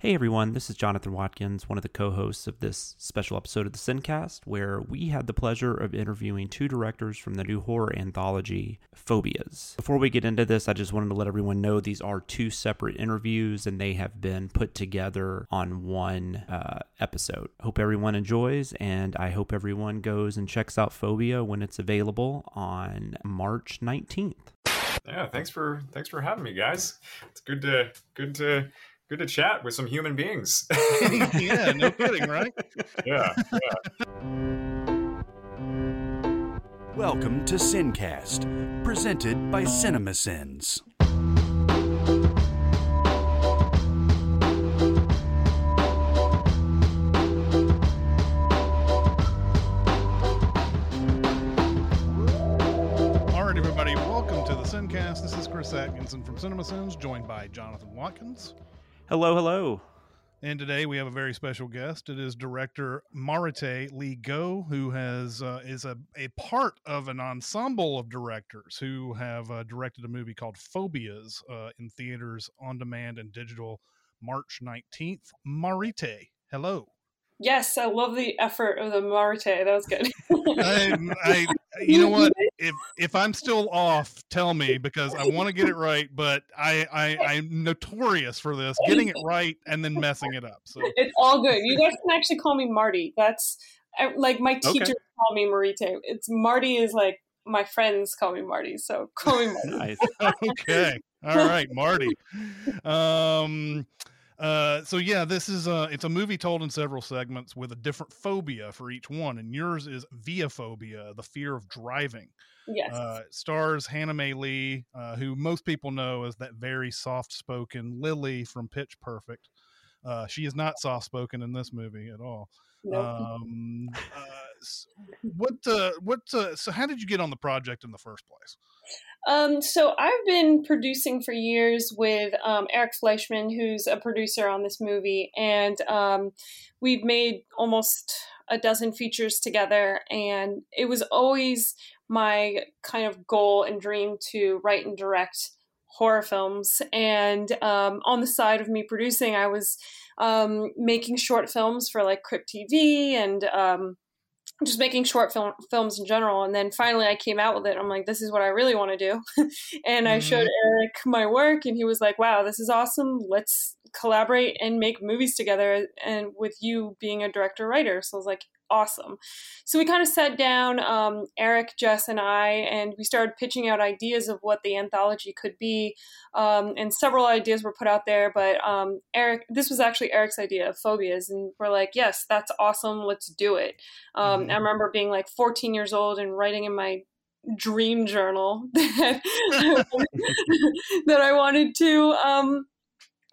Hey everyone, this is Jonathan Watkins, one of the co hosts of this special episode of the Sincast, where we had the pleasure of interviewing two directors from the new horror anthology, Phobias. Before we get into this, I just wanted to let everyone know these are two separate interviews and they have been put together on one uh, episode. Hope everyone enjoys, and I hope everyone goes and checks out Phobia when it's available on March 19th. Yeah, thanks for thanks for having me, guys. It's good to good to good to chat with some human beings. yeah, no kidding, right? yeah, yeah. Welcome to Sincast, presented by CinemaSins. All right, everybody, welcome to the Sincast. This is Chris Atkinson from CinemaSins, joined by Jonathan Watkins. Hello, hello. And today we have a very special guest. It is director Maritte Lee Go, who has uh, is a, a part of an ensemble of directors who have uh, directed a movie called Phobias uh, in theaters on demand and digital March 19th. Maritte, hello. Yes, I love the effort of the Maritte. That was good. I, I, you know what? If if I'm still off, tell me because I want to get it right. But I, I I'm notorious for this, getting it right and then messing it up. So it's all good. You guys can actually call me Marty. That's uh, like my teachers Okay. call me Maritte. It's Marty is like my friends call me Marty. So call me Marty. okay. All right, Marty. Um uh so yeah, this is uh it's a movie told in several segments with a different phobia for each one, and yours is viophobia, the fear of driving. Yes. Uh stars Hana Mae Lee, uh, who most people know as that very soft spoken Lily from Pitch Perfect. Uh she is not soft spoken in this movie at all. Nope. Um uh, what uh what uh, so how did you get on the project in the first place? Um, so I've been producing for years with um, Eric Fleischman, who's a producer on this movie, and um, we've made almost a dozen features together. And it was always my kind of goal and dream to write and direct horror films. And um, on the side of me producing, I was um, making short films for like Crypt TV and um, just making short film films in general. And then finally I came out with it. I'm like, this is what I really want to do. and I showed mm-hmm. Eric my work and he was like, wow, this is awesome. Let's collaborate and make movies together and with you being a director writer. So I was like, awesome. So we kind of sat down, um, Eric, Jess, and I, and we started pitching out ideas of what the anthology could be. Um, and several ideas were put out there, but um, Eric, this was actually Eric's idea of phobias, and we're like, yes, that's awesome. Let's do it. Um, I remember being like 14 years old and writing in my dream journal that, that I wanted to um,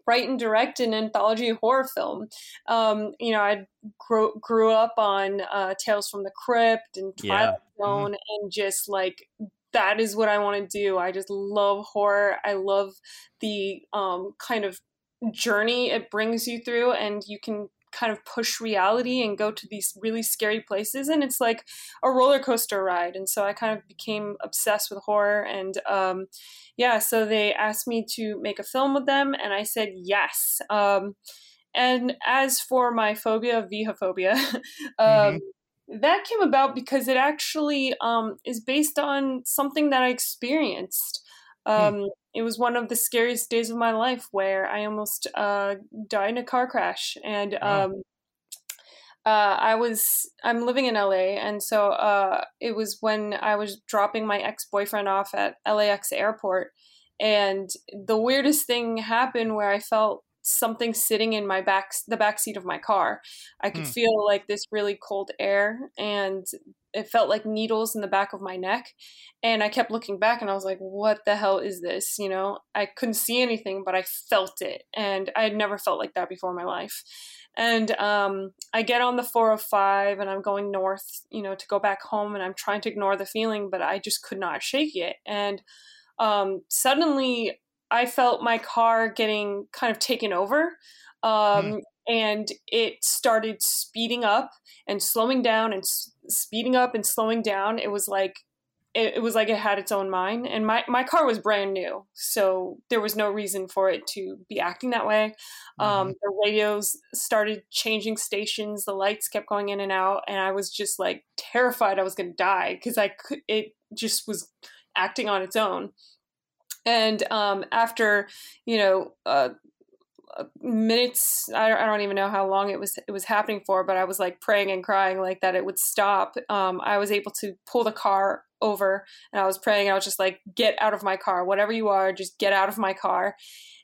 write and direct an anthology horror film. Um, you know, I grew, grew up on uh, Tales from the Crypt and Twilight Yeah. Zone, and just like that is what I want to do. I just love horror. I love the um, kind of journey it brings you through, and you can kind of push reality and go to these really scary places and it's like a roller coaster ride and so i kind of became obsessed with horror and um, yeah so they asked me to make a film with them and i said yes um, and as for my phobia vihophobia um, that came about because it actually um, is based on something that i experienced um, it was one of the scariest days of my life where I almost uh, died in a car crash, and Wow. um, uh, I was I'm living in LA, and so uh, it was when I was dropping my ex boyfriend off at LAX airport, and the weirdest thing happened where I felt something sitting in my back the back seat of my car. I could Hmm. feel like this really cold air, and it felt like needles in the back of my neck. And I kept looking back, and I was like, "What the hell is this?" You know, I couldn't see anything, but I felt it, and I had never felt like that before in my life. And um, I get on the 405 and I'm going north, you know, to go back home and I'm trying to ignore the feeling, but I just could not shake it. And um, suddenly I felt my car getting kind of taken over. Um, And it started speeding up and slowing down and s- speeding up and slowing down. It was like it, it was like it had its own mind and my, my car was brand new so there was no reason for it to be acting that way um, the radios started changing stations the lights kept going in and out and i was just like terrified i was going to die because i could it just was acting on its own and um, after you know uh, uh, minutes I don't, I don't even know how long it was it was happening for but i was like praying and crying like that it would stop. Um, i was able to pull the car over and i was praying. I was just like get out of my car. Whatever you are just get out of my car.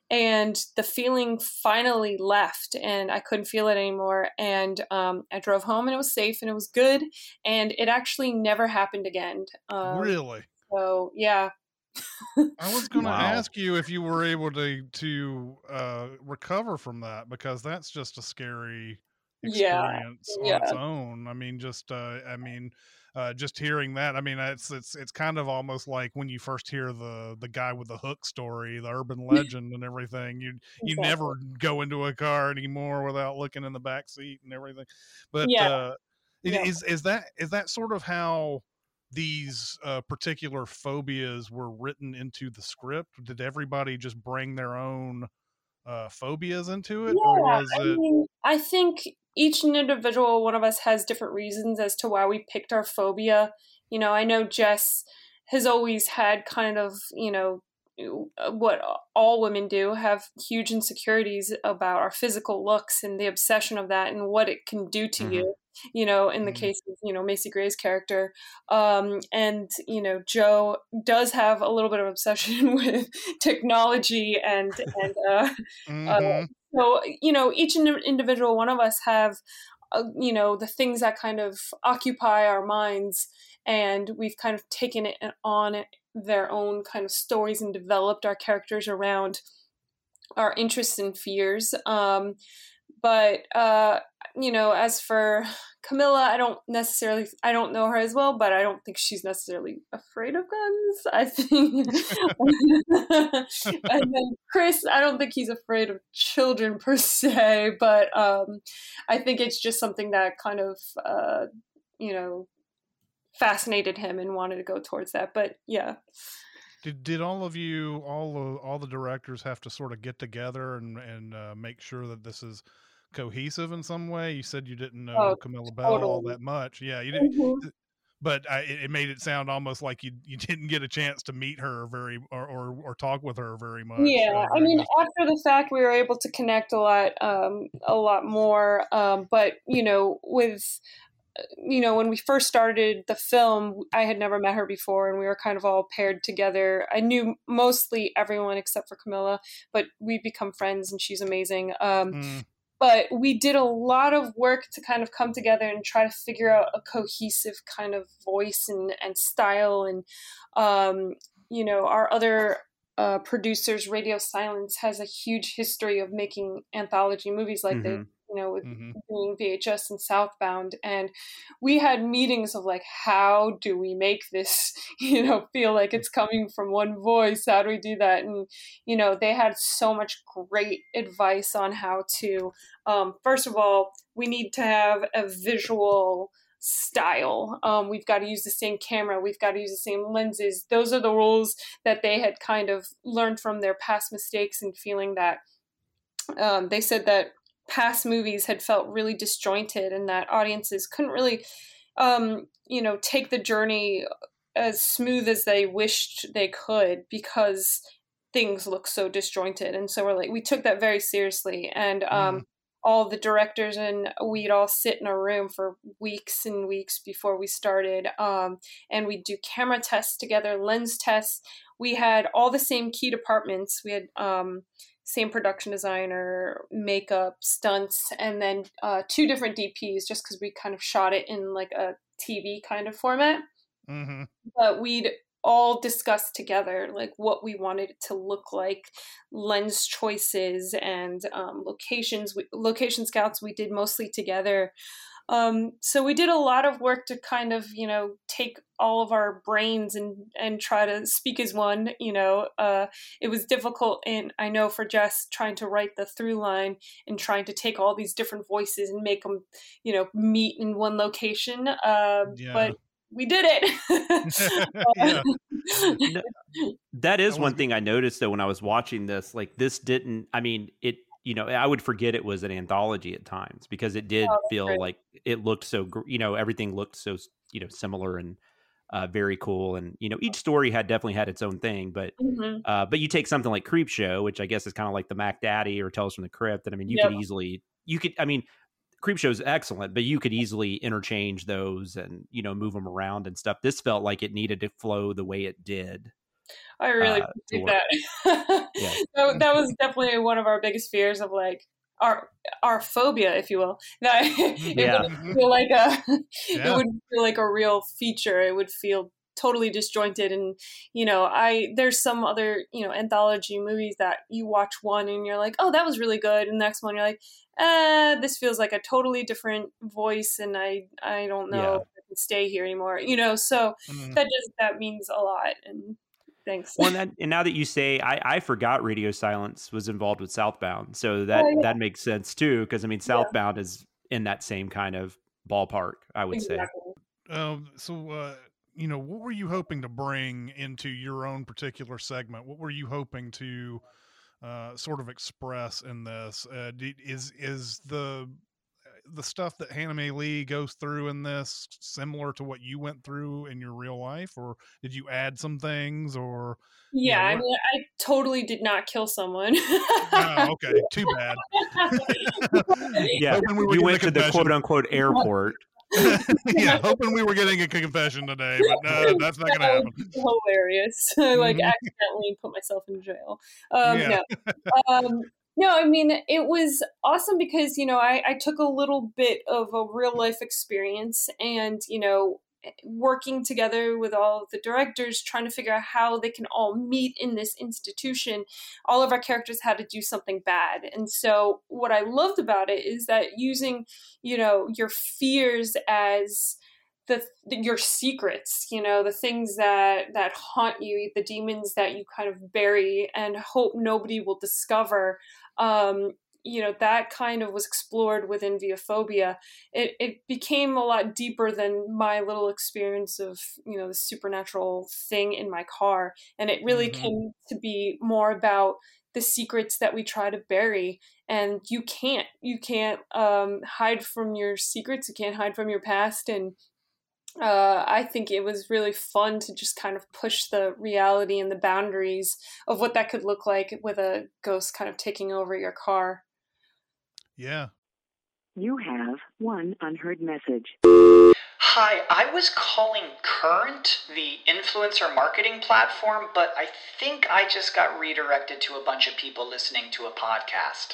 And the feeling finally left and i couldn't feel it anymore. And um, i drove home and it was safe and it was good. And it actually never happened again. Um, really? so yeah I was going to Wow. ask you if you were able to to uh, recover from that because that's just a scary Yeah, experience on yeah. its own. I mean, just uh, I mean, uh, just hearing that. I mean, it's it's it's kind of almost like when you first hear the the guy with the hook story, the urban legend, and everything. You you Exactly. never go into a car anymore without looking in the back seat and everything. But Yeah. uh, Yeah. is is that is that sort of how these uh, particular phobias were written into the script? Did everybody just bring their own uh, phobias into it, or Yeah, was I it? mean, I think each individual one of us has different reasons as to why we picked our phobia. You know, I know Jess has always had kind of, you know, uh, what all women do have huge insecurities about our physical looks and the obsession of that and what it can do to you you know in the case of you know macy gray's character um, and you know joe does have a little bit of obsession with technology and and uh, uh, Mhm. so you know each individual one of us have uh, you know the things that kind of occupy our minds and we've kind of taken it on their own kind of stories and developed our characters around our interests and fears um, but uh, you know as for camilla i don't necessarily i don't know her as well but i don't think she's necessarily afraid of guns. I think and then chris i don't think he's afraid of children per se but um, i think it's just something that kind of uh, you know fascinated him and wanted to go towards that but yeah. Did did all of you, all the all the directors, have to sort of get together and and uh, make sure that this is cohesive in some way? You said you didn't know Oh, Camilla Belle all that much. Yeah, you didn't. Mhm. But I, it made it sound almost like you you didn't get a chance to meet her very or or, or talk with her very much. Yeah, uh, I mean, this- after the fact, we were able to connect a lot, um, a lot more. Um, but you know, with uh, you know, when we first started the film, I had never met her before, and we were kind of all paired together. I knew mostly everyone except for Camilla, but we've become friends, and she's amazing. Um, Mm. But we did a lot of work to kind of come together and try to figure out a cohesive kind of voice and, and style and um, you know our other uh, producers, Radio Silence has a huge history of making anthology movies like mm-hmm. they you know, with mm-hmm. doing VHS and Southbound. And we had meetings of like, how do we make this, you know, feel like it's coming from one voice? How do we do that? And, you know, they had so much great advice on how to, um, first of all, we need to have a visual style. Um, we've got to use the same camera. We've got to use the same lenses. Those are the rules that they had kind of learned from their past mistakes and feeling that um, they said that past movies had felt really disjointed and that audiences couldn't really um, you know take the journey as smooth as they wished they could because things look so disjointed. And so we're like we took that very seriously. And um, mm. all the directors and we'd all sit in a room for weeks and weeks before we started um, and we'd do camera tests together lens tests. We had all the same key departments. We had um, same production designer, makeup, stunts, and then uh, two different DPs just because we kind of shot it in like a TV kind of format. Mm-hmm. But we'd all discuss together like what we wanted it to look like, lens choices, and um, locations. We, location scouts we did mostly together. Um, so we did a lot of work to kind of, you know, take all of our brains and and try to speak as one. You know, uh, it was difficult, and I know for Jess trying to write the through line and trying to take all these different voices and make them, you know, meet in one location. Uh, yeah. But we did it. that is one thing I noticed though when I was watching this. Like this didn't. I mean, it you know, I would forget it was an anthology at times because it did oh, feel great. like it looked so, you know, everything looked so, you know, similar and uh, very cool. And you know, each story had definitely had its own thing. But mm-hmm. uh, but you take something like Creepshow, which I guess is kind of like the Mac Daddy or Tales from the Crypt, and I mean, you yep. could easily, you could, I mean. Creepshow is excellent, but you could easily interchange those and you know move them around and stuff. This felt like it needed to flow the way it did. I really uh, appreciate that. yeah. that. That was definitely one of our biggest fears of like our our phobia, if you will. That it yeah. would feel like a yeah. it would feel like a real feature. It would feel totally disjointed and you know i there's some other you know anthology movies that you watch one and you're like oh that was really good and the next one you're like eh, this feels like a totally different voice and i i don't know yeah. if i can stay here anymore you know so mm-hmm. that just that means a lot and Thanks. Well, and, that, and, now that you say, I, I forgot Radio Silence was involved with Southbound, so that oh, yeah. that makes sense too. Because I mean, Southbound yeah. is in that same kind of ballpark, I would exactly. say. Um, so, uh, you know, what were you hoping to bring into your own particular segment? What were you hoping to uh, sort of express in this? Uh, is is the the stuff that Hana Mae Lee goes through in this similar to what you went through in your real life, or did you add some things? Or yeah, you know, I mean, I totally did not kill someone. oh, okay, too bad. yeah, we you went to the quote unquote airport. yeah, hoping we were getting a confession today, but no, that's not going to happen. Hilarious! I like mm-hmm. accidentally put myself in jail. Um, yeah. No. Um, no, I mean, it was awesome because, you know, I, I took a little bit of a real life experience and, you know, eh, working together with all of the directors, trying to figure out how they can all meet in this institution. All of our characters had to do something bad. And so, what I loved about it is that using, you know, your fears as the, the, your secrets you know the things that that haunt you the demons that you kind of bury and hope nobody will discover um, you know that kind of was explored within Viaphobia. It it became a lot deeper than my little experience of you know the supernatural thing in my car, and it really mm-hmm. came to be more about the secrets that we try to bury and you can't you can't um, hide from your secrets you can't hide from your past and uh, I think it was really fun to just kind of push the reality and the boundaries of what that could look like with a ghost kind of taking over your car. Yeah. You have one unheard message. Hi, I was calling Current, the influencer marketing platform, but I think I just got redirected to a bunch of people listening to a podcast.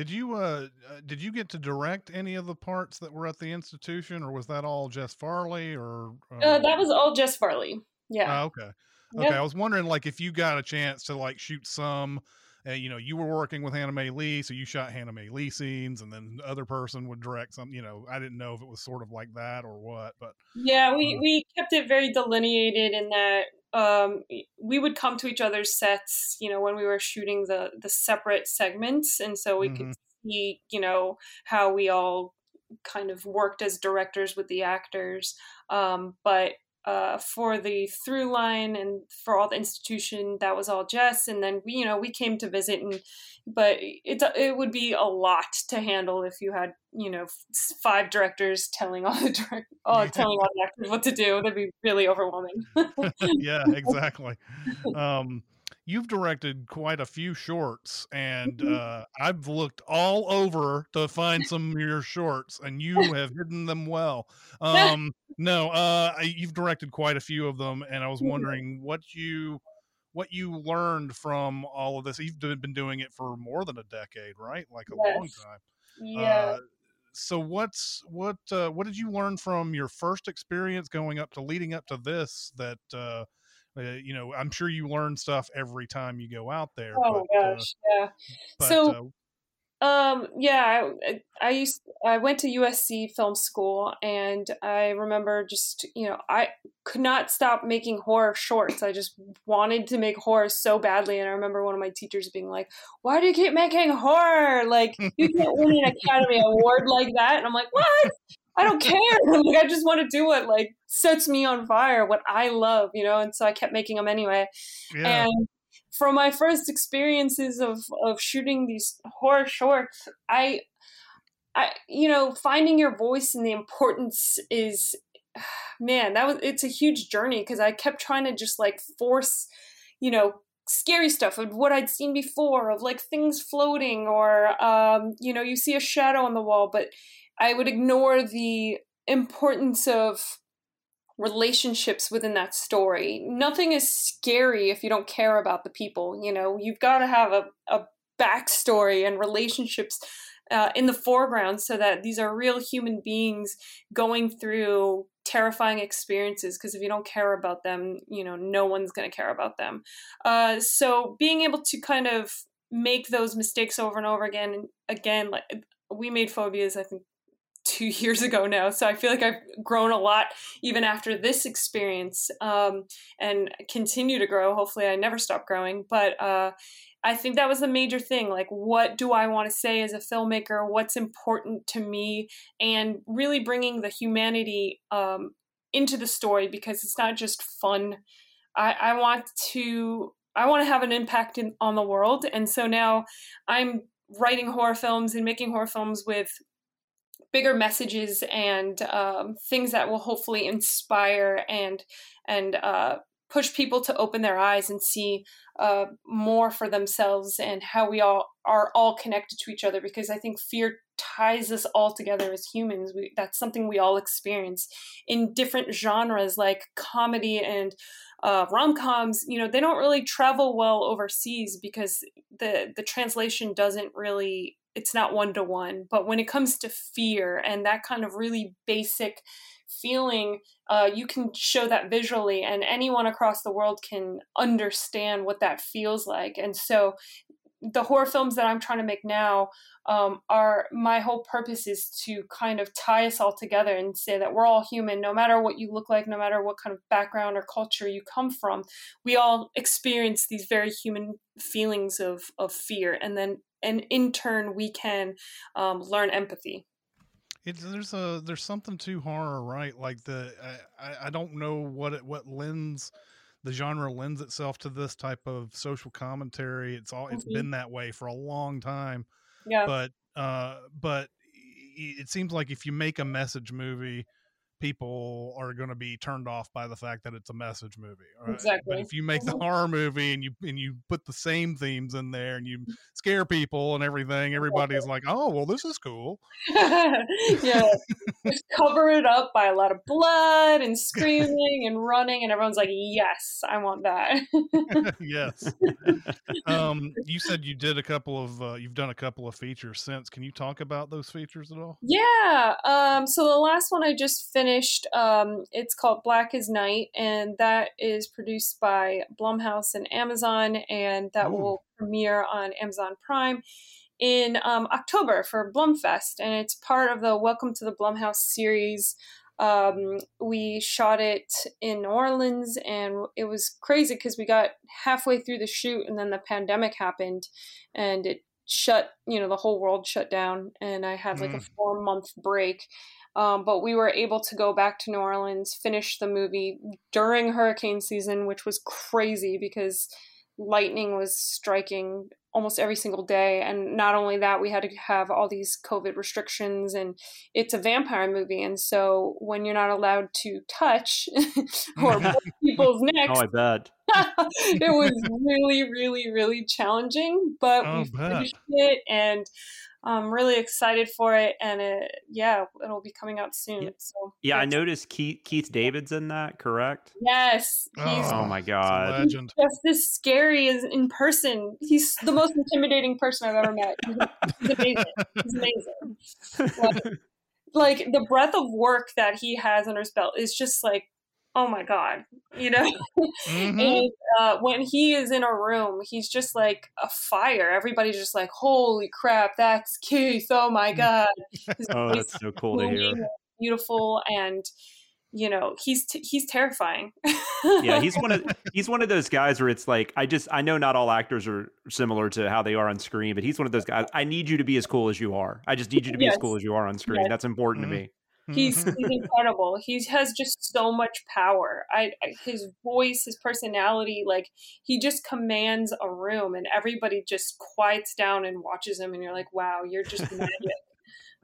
Did you uh did you get to direct any of the parts that were at the institution, or was that all Jess Farley? Or uh, that was all Jess Farley. Yeah. Oh, okay. Okay. Yep. I was wondering, like, if you got a chance to like shoot some. Uh, you know, you were working with Hana Mae Lee, so you shot Hana Mae Lee scenes, and then the other person would direct some. You know, I didn't know if it was sort of like that or what, but yeah, we uh, we kept it very delineated in that um, we would come to each other's sets, you know, when we were shooting the the separate segments, and so we mm-hmm. could see, you know, how we all kind of worked as directors with the actors. Um, but uh, for the through line and for all the institution, that was all Jess. And then we, you know, we came to visit, and but it it would be a lot to handle if you had, you know, five directors telling all the direct, oh, telling all the actors what to do. That'd be really overwhelming. yeah, exactly. Um, you've directed quite a few shorts, and mm-hmm. uh, I've looked all over to find some of your shorts, and you have hidden them well. Um, no, uh, you've directed quite a few of them, and I was mm-hmm. wondering what you what you learned from all of this. You've been doing it for more than a decade, right? Like a yes. long time. Yeah. Uh, so what's what uh, what did you learn from your first experience going up to leading up to this that uh, you know, I'm sure you learn stuff every time you go out there. Oh but, uh, gosh, uh, yeah. But, so, uh, um, yeah, I, I used I went to USC film school, and I remember just you know I could not stop making horror shorts. I just wanted to make horror so badly, and I remember one of my teachers being like, "Why do you keep making horror? Like you can't win an Academy Award like that." And I'm like, "What? I don't care. like I just want to do what like sets me on fire, what I love, you know. And so I kept making them anyway. Yeah. And from my first experiences of of shooting these horror shorts, I, I, you know, finding your voice and the importance is, man, that was it's a huge journey because I kept trying to just like force, you know, scary stuff of what I'd seen before, of like things floating, or um, you know, you see a shadow on the wall, but I would ignore the importance of relationships within that story. Nothing is scary if you don't care about the people. You know, you've got to have a, a backstory and relationships uh, in the foreground so that these are real human beings going through terrifying experiences because if you don't care about them you know no one's going to care about them uh, so being able to kind of make those mistakes over and over again and again like we made phobias i think two years ago now. So I feel like I've grown a lot even after this experience um, and continue to grow. Hopefully, I never stop growing. But uh, I think that was the major thing. Like, what do I want to say as a filmmaker? What's important to me? And really bringing the humanity um, into the story because it's not just fun. I, I want to. I want to have an impact in, on the world, and so now I'm writing horror films and making horror films with bigger messages and um, things that will hopefully inspire and and uh, push people to open their eyes and see uh, more for themselves and how we all are all connected to each other because I think fear ties us all together as humans. We, that's something we all experience in different genres like comedy and uh, rom-coms. You know, they don't really travel well overseas because the the translation doesn't really it's not one to one. But when it comes to fear and that kind of really basic feeling, uh, you can show that visually, and anyone across the world can understand what that feels like. And so, the horror films that I'm trying to make now um, are my whole purpose is to kind of tie us all together and say that we're all human, no matter what you look like, no matter what kind of background or culture you come from. We all experience these very human feelings of of fear, and then and in turn we can um, learn empathy. It's there's a there's something to horror right? Like the i i don't know what it what lends the genre lends itself to this type of social commentary. It's all it's mm-hmm. been that way for a long time. Yeah. But uh but it seems like if you make a message movie people are going to be turned off by the fact that it's a message movie. Right? Exactly. But if you make the horror movie and you and you put the same themes in there and you scare people and everything, everybody's like, "Oh, well, this is cool." yeah, just cover it up by a lot of blood and screaming and running, and everyone's like, "Yes, I want that." yes. Um, you said you did a couple of uh, you've done a couple of features since. Can you talk about those features at all? Yeah. Um, so the last one I just finished, um, it's called Black as Night, and that is produced by Blumhouse and Amazon, and that Ooh. will premiere on Amazon Prime in um, October for Blumfest, and it's part of the Welcome to the Blumhouse series. Um, we shot it in New Orleans, and it was crazy because we got halfway through the shoot, and then the pandemic happened, and it shut. You know, the whole world shut down, and I had like a Mm. four month break. Um, but we were able to go back to New Orleans, finish the movie during hurricane season, which was crazy because lightning was striking almost every single day. And not only that, we had to have all these COVID restrictions, and it's a vampire movie. And so when you're not allowed to touch or people's necks, Oh, I bet. it was really, really, really challenging, but Oh, we bet. finished it and I'm really excited for it. And it, yeah, it'll be coming out soon. So Yeah, I noticed Keith Keith David's in that. Correct? yes, he's Oh, oh my god! he's just as scary as in person. He's the most intimidating person I've ever met. He's, he's amazing. He's amazing. Like, like the breadth of work that he has under his belt is just like, oh my god, you know. Mm-hmm. and uh, when he is in a room, he's just like a fire. Everybody's just like, holy crap, that's Keith! Oh my mm. god. His Oh, that's so cool to hear. Beautiful and. You know he's t- he's terrifying. yeah, he's one of he's one of those guys where it's like I just I know not all actors are similar to how they are on screen, but he's one of those guys. I need you to be as cool as you are. I just need you to be Yes. as cool as you are on screen. Yes. That's important to mm-hmm. me. He's, he's incredible. He has just so much power. I, I his voice, his personality, like he just commands a room, and everybody just quiets down and watches him. And you're like, wow, you're just magic.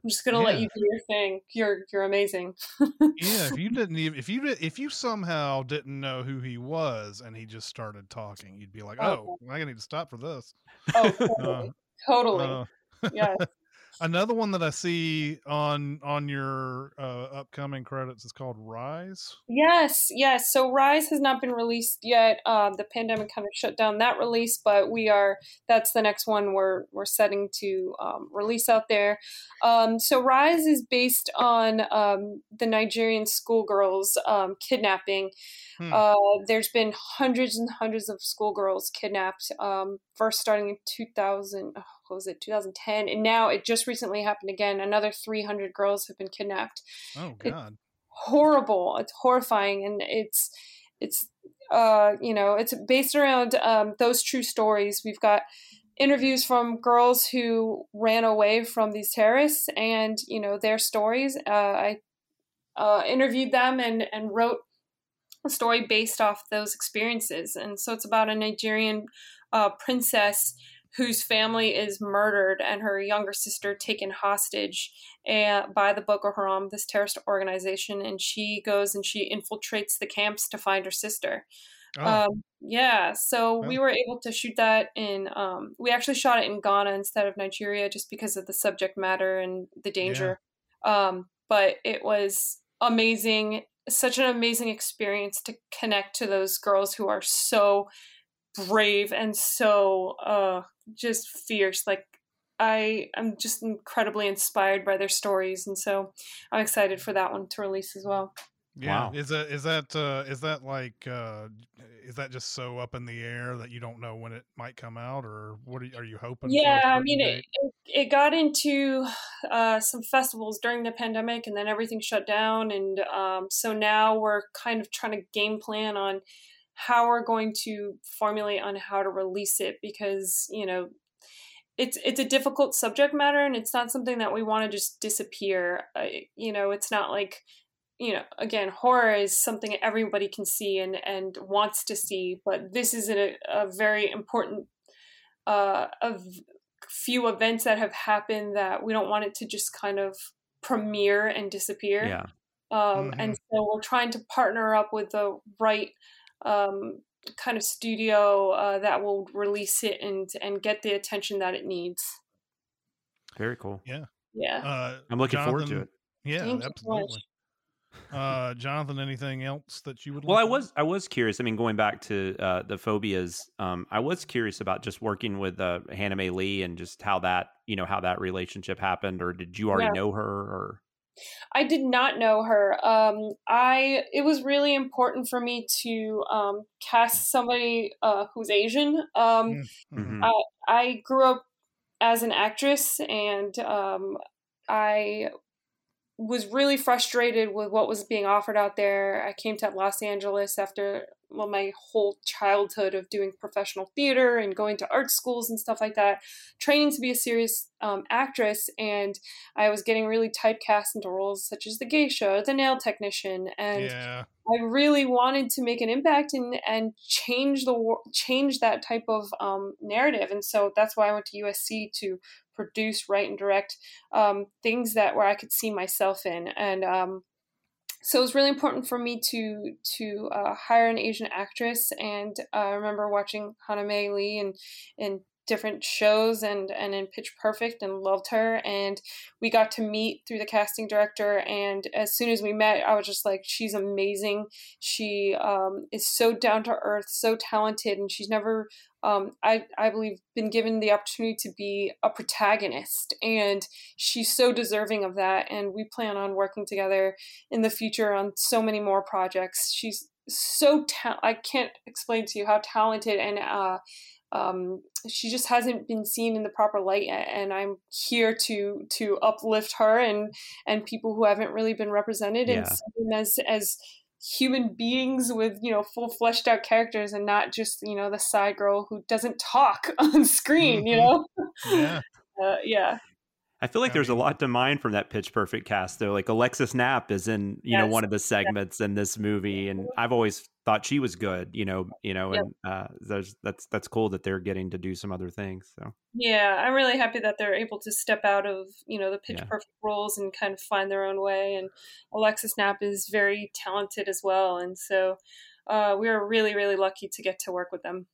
I'm just gonna let you do your thing. You're you're amazing. yeah, if you didn't even if you did if you somehow didn't know who he was and he just started talking, you'd be like, Oh, "Oh, I need to stop for this." Oh, totally. totally. uh, yes. Another one that I see on on your uh, upcoming credits is called Rise. Yes, yes. So Rise has not been released yet. Um, the pandemic kind of shut down that release, but we are. That's the next one we're we're setting to um, release out there. Um, so Rise is based on um, the Nigerian schoolgirls um, kidnapping. Hmm. Uh, there's been hundreds and hundreds of schoolgirls kidnapped. Um, first starting in 2000, oh, what was it, 2010, and now it just recently happened again. Another 300 girls have been kidnapped. Oh God. horrible. It's horrifying and it's it's uh you know it's based around um those true stories. We've got interviews from girls who ran away from these terrorists and you know their stories. Uh i uh interviewed them and and wrote a story based off those experiences. And so it's about a nigerian uh princess whose family is murdered and her younger sister taken hostage and by the Boko Haram, this terrorist organization, and she goes and she infiltrates the camps to find her sister. Oh. Um, yeah, so we were able to shoot that in. Um, we actually shot it in Ghana instead of Nigeria, just because of the subject matter and the danger. Um, but it was amazing, such an amazing experience to connect to those girls who are so brave and so uh, just fierce. Like I am just incredibly inspired by their stories, and so I'm excited for that one to release as well. Yeah. Is that is that uh, is that like uh, is that just so up in the air that you don't know when it might come out, or what are you, are you hoping? for Yeah, I mean, it, it, it got into uh, some festivals during the pandemic, and then everything shut down, and um, so now we're kind of trying to game plan on how we're going to formulate on how to release it because you know it's it's a difficult subject matter and it's not something that we want to just disappear uh, you know it's not like you know again horror is something everybody can see and and wants to see but this is a, a very important uh of few events that have happened that we don't want it to just kind of premiere and disappear Yeah. Um, Mm-hmm. And so we're trying to partner up with the right um, kind of studio uh, that will release it and and get the attention that it needs. Very cool. Yeah. Yeah. Uh, I'm looking forward to it. Yeah, Thank you absolutely. Uh, Jonathan, anything else that you would? Well, I like was I was curious. I mean, going back to uh, the phobias, um, I was curious about just working with uh, Hana Mae Lee and just how that you know how that relationship happened, or did you already Yeah. know her? Or I did not know her. Um, I it was really important for me to um, cast somebody uh, who's Asian. Um, Mhm. I, I grew up as an actress, and um, I was really frustrated with what was being offered out there. I came to Los Angeles after well, my whole childhood of doing professional theater and going to art schools and stuff like that, training to be a serious um, actress. And I was getting really typecast into roles such as the geisha the nail technician. And yeah, I really wanted to make an impact and and change the change that type of um, narrative, and so that's why I went to USC to produce, write, and direct um, things that where I could see myself in, and um, so it was really important for me to to uh, hire an Asian actress. And uh, I remember watching Hana Mae Lee and and different shows and and in Pitch Perfect and loved her and we got to meet through the casting director and as soon as we met I was just like she's amazing. She um, is so down to earth so talented and she's never um, I, I believe been given the opportunity to be a protagonist and she's so deserving of that and we plan on working together in the future on so many more projects. She's so ta- I can't explain to you how talented and uh, um, she just hasn't been seen in the proper light yet, and I'm here to to uplift her and and people who haven't really been represented and Yeah. them as as human beings with you know full fleshed out characters and not just you know the side girl who doesn't talk on screen you Mhm. know yeah. uh, yeah I feel like I there's a lot to mine from that Pitch Perfect cast. Though, like Alexis Knapp is in you know one of the segments in this movie, and I've always thought she was good. You know, you know, Yep. and uh, there's that's that's cool that they're getting to do some other things. So Yeah, I'm really happy that they're able to step out of, you know, the pitch Yeah. perfect roles and kind of find their own way. And Alexis Knapp is very talented as well. And so uh, we were really, really lucky to get to work with them.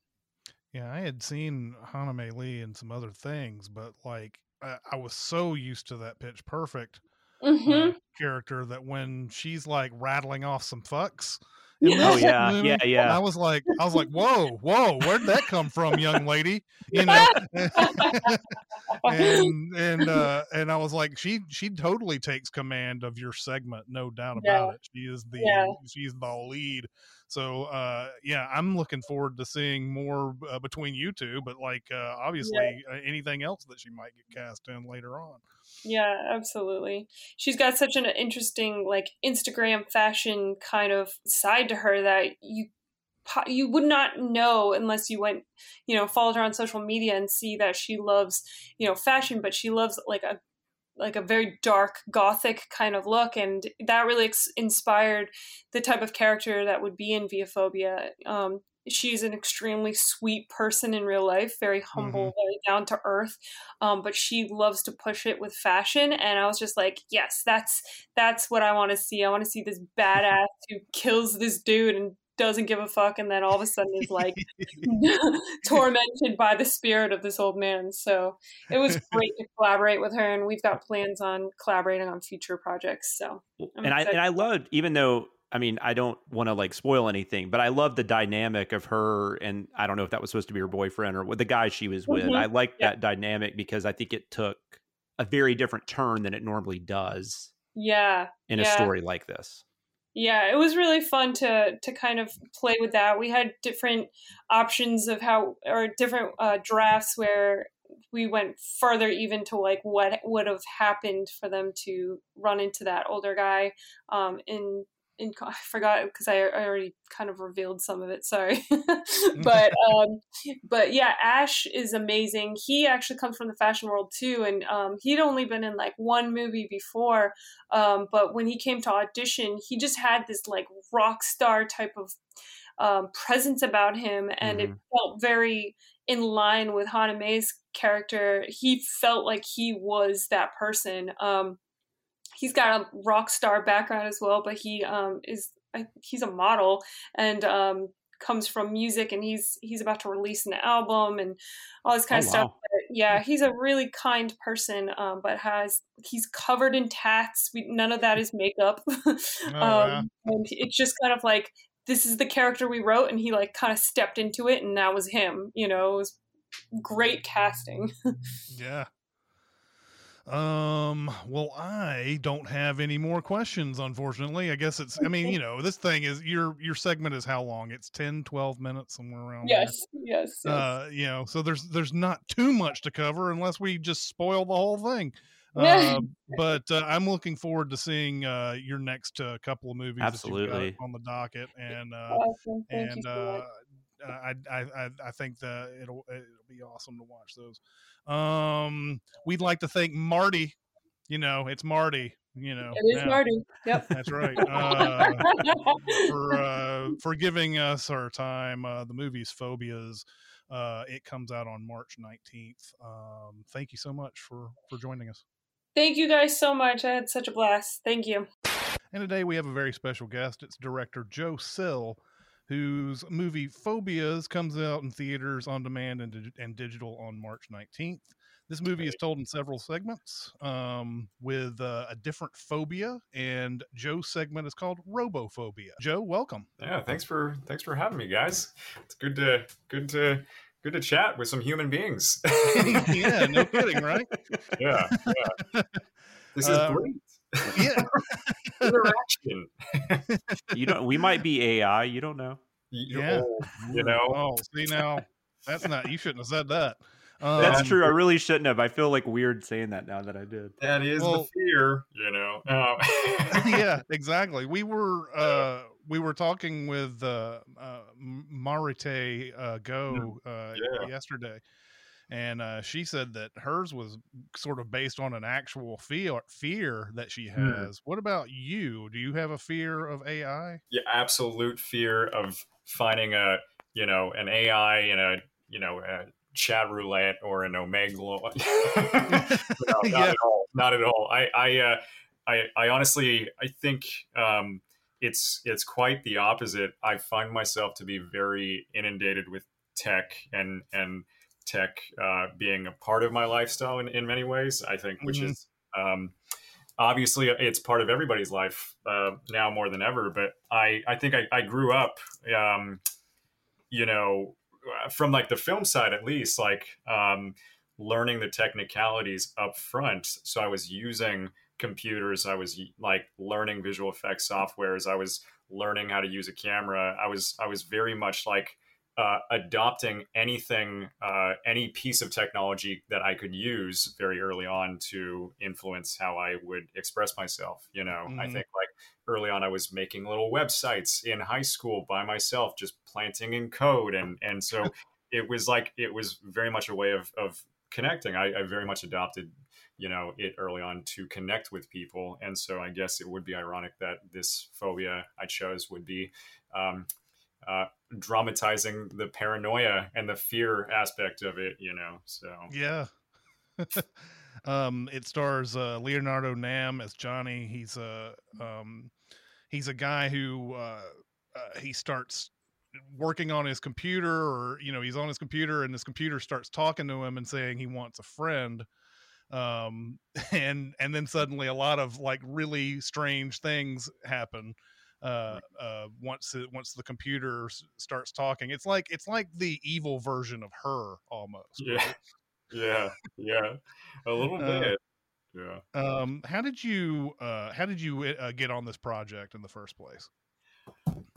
Yeah, I had seen Hana Mae Lee and some other things, but like I, I was so used to that Pitch Perfect hmm uh, character that when she's like rattling off some fucks. Yeah. Oh yeah, movie, yeah, yeah. I was like, I was like, whoa, whoa, where'd that come from, young lady? You know, and and uh, and I was like, she she totally takes command of your segment, no doubt Yeah. about it. She is the Yeah. she's the lead. So uh, yeah, I'm looking forward to seeing more uh, between you two. But like, uh, obviously, uh, anything else that she might get cast in later on. Yeah, absolutely. She's got such an interesting, like, Instagram fashion kind of side to her that you you would not know unless you went, you know, followed her on social media and see that she loves, you know, fashion, but she loves like a like a very dark gothic kind of look and that really ex- inspired the type of character that would be in Viophobia. Um, she's an extremely sweet person in real life, very humble, very down to earth. Um, but she loves to push it with fashion, and I was just like, yes, that's that's what I want to see. I want to see this badass who kills this dude and doesn't give a fuck, and then all of a sudden is like tormented by the spirit of this old man. So it was great to collaborate with her, and we've got plans on collaborating on future projects. So I'm and I excited. and I loved even though I mean I don't want to like spoil anything, but I love the dynamic of her and I don't know if that was supposed to be her boyfriend or the guy she was with. Mhm. I liked Yeah. that dynamic because I think it took a very different turn than it normally does yeah, in yeah. a story like this. Yeah, it was really fun to to kind of play with that. We had different options of how or different uh, drafts where we went further even to like what would have happened for them to run into that older guy um in in I forgot because I, I already kind of revealed some of it. Sorry, but um, but yeah, Ash is amazing. He actually comes from the fashion world too, and um, he'd only been in like one movie before, um, but when he came to audition, he just had this like rock star type of um, presence about him, and it Mhm. felt very in line with Hana Mae's character. He felt like he was that person. Um, he's got a rock star background as well, but he um, is he's a model and um, comes from music, and he's he's about to release an album and all this kind Oh, of stuff. wow. But yeah, he's a really kind person, um, but has he's covered in tats. We, none of that is makeup, um, wow. and it's just kind of like this is the character we wrote, and he like kind of stepped into it, and that was him. You know, it was great casting. Yeah. Um, well, I don't have any more questions, unfortunately. I guess it's, I mean, you know, this thing is your, your segment is how long? It's 10, 12 minutes, somewhere around there. yes, yes, yes. Uh, you know, so there's, there's not too much to cover unless we just spoil the whole thing. Uh, but uh, I'm looking forward to seeing uh, your next uh, couple of movies that you've got Absolutely. on the docket, and uh, awesome. Thank you and so uh. I, I I think that it'll it'll be awesome to watch those. Um, we'd like to thank Marty. You know, it's Marty. You know, It is yeah, Marty. Yep. That's right. Uh, for uh, for giving us our time. Uh, the movie's Phobias. Uh, it comes out on March nineteenth. Um, thank you so much for for joining us. Thank you guys so much. I had such a blast. Thank you. And today we have a very special guest. It's director Joe Sill, whose movie Phobias comes out in theaters on demand and, dig- and digital on March 19th. This movie is told in several segments um, with uh, a different phobia, and Joe's segment is called Robophobia. Joe, welcome. Yeah, thanks for thanks for having me, guys. It's good to good to good to chat with some human beings. yeah, no kidding, right? yeah, yeah. This is Uh, great. Yeah. Interaction. You don't. We might be AI. You don't know. You, Yeah. oh, you know, Oh, see now, that's not. You shouldn't have said that. That's Um, true. I really shouldn't have. I feel like weird saying that now that I did. that is Well- the fear. You know. Um, yeah, exactly. We were uh we were talking with uh, uh M- Maritte uh Go uh Mm. Yeah. yesterday and uh she said that hers was sort of based on an actual fear fear that she Hmm. has. What about you? Do you have a fear of AI? yeah, absolute fear of finding a you know an AI in a you know a chat roulette or an Omega. no, not Yeah. at all. Not at all. I I uh, I, I honestly I think um, it's it's quite the opposite. I find myself to be very inundated with tech and and tech uh, being a part of my lifestyle in, in many ways. I think, which Mhm. is um, obviously it's part of everybody's life uh, now more than ever. But I I think I, I grew up, um, you know, from like the film side at least, like um, learning the technicalities up front. So I was using computers. I was like learning visual effects softwares. I was learning how to use a camera. I was I was very much like uh, adopting anything, uh, any piece of technology that I could use very early on to influence how I would express myself. You know, I Mhm. think like early on, I was making little websites in high school by myself, just planting in code, and and so it was like it was very much a way of of connecting. I, I very much adopted, you know, it early on to connect with people, and so I guess it would be ironic that this phobia I chose would be. Um, uh, dramatizing the paranoia and the fear aspect of it, you know. So Yeah. um, it stars uh, Leonardo Nam as Johnny. He's a um, he's a guy who uh, uh, he starts working on his computer, or you know, he's on his computer, and his computer starts talking to him and saying he wants a friend. Um, and and then suddenly a lot of like really strange things happen uh, uh, once it, once the computer s- starts talking. It's like it's like the evil version of her almost. yeah, right? yeah, yeah, a little Uh, bit. Yeah. Um, how did you uh, how did you uh, get on this project in the first place?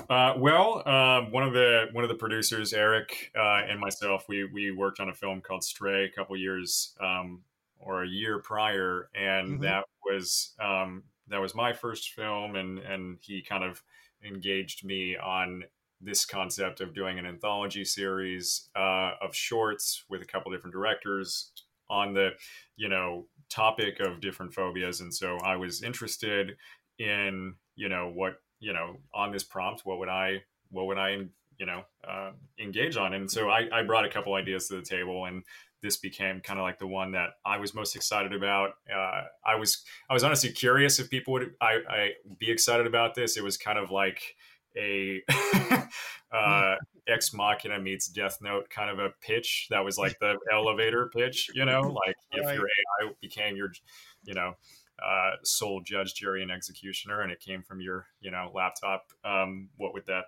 Uh, well, um, one of the one of the producers, Eric, uh, and myself, we we worked on a film called Stray a couple years um, or a year prior, and Mhm. that was um, that was my first film, and and he kind of engaged me on this concept of doing an anthology series uh, of shorts with a couple different directors on the you know topic of different phobias, and so I was interested in you know what you know on this prompt what would i what would i you know uh, engage on? And so I, I brought a couple ideas to the table and this became kind of like the one that I was most excited about. Uh, I was I was honestly curious if people would I, I be excited about this. It was kind of like a uh, Ex Machina meets Death Note kind of a pitch. That was like the elevator pitch, you know, like if Right. your AI became your, you know, uh, sole judge, jury, and executioner, and it came from your, you know, laptop. Um, what would that